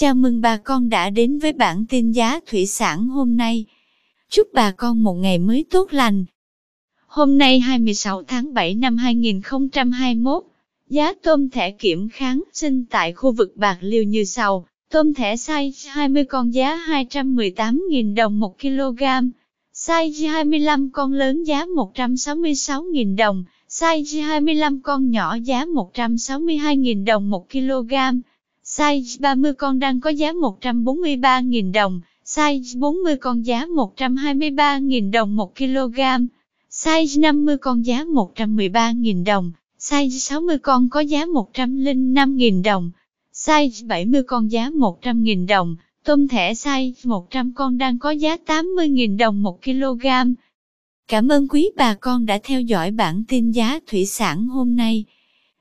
Chào mừng bà con đã đến với bản tin giá thủy sản hôm nay. Chúc bà con một ngày mới tốt lành. Hôm nay 26 tháng 7 năm 2021, giá tôm thẻ kiểm kháng sinh tại khu vực Bạc Liêu như sau. Tôm thẻ size 20 con giá 218.000 đồng 1 kg, size 25 con lớn giá 166.000 đồng, size 25 con nhỏ giá 162.000 đồng 1 kg, size 30 con đang có giá 143.000 đồng, size 40 con giá 123.000 đồng 1 kg, size 50 con giá 113.000 đồng, size 60 con có giá 105.000 đồng, size 70 con giá 100.000 đồng, tôm thẻ size 100 con đang có giá 80.000 đồng 1 kg. Cảm ơn quý bà con đã theo dõi bản tin giá thủy sản hôm nay.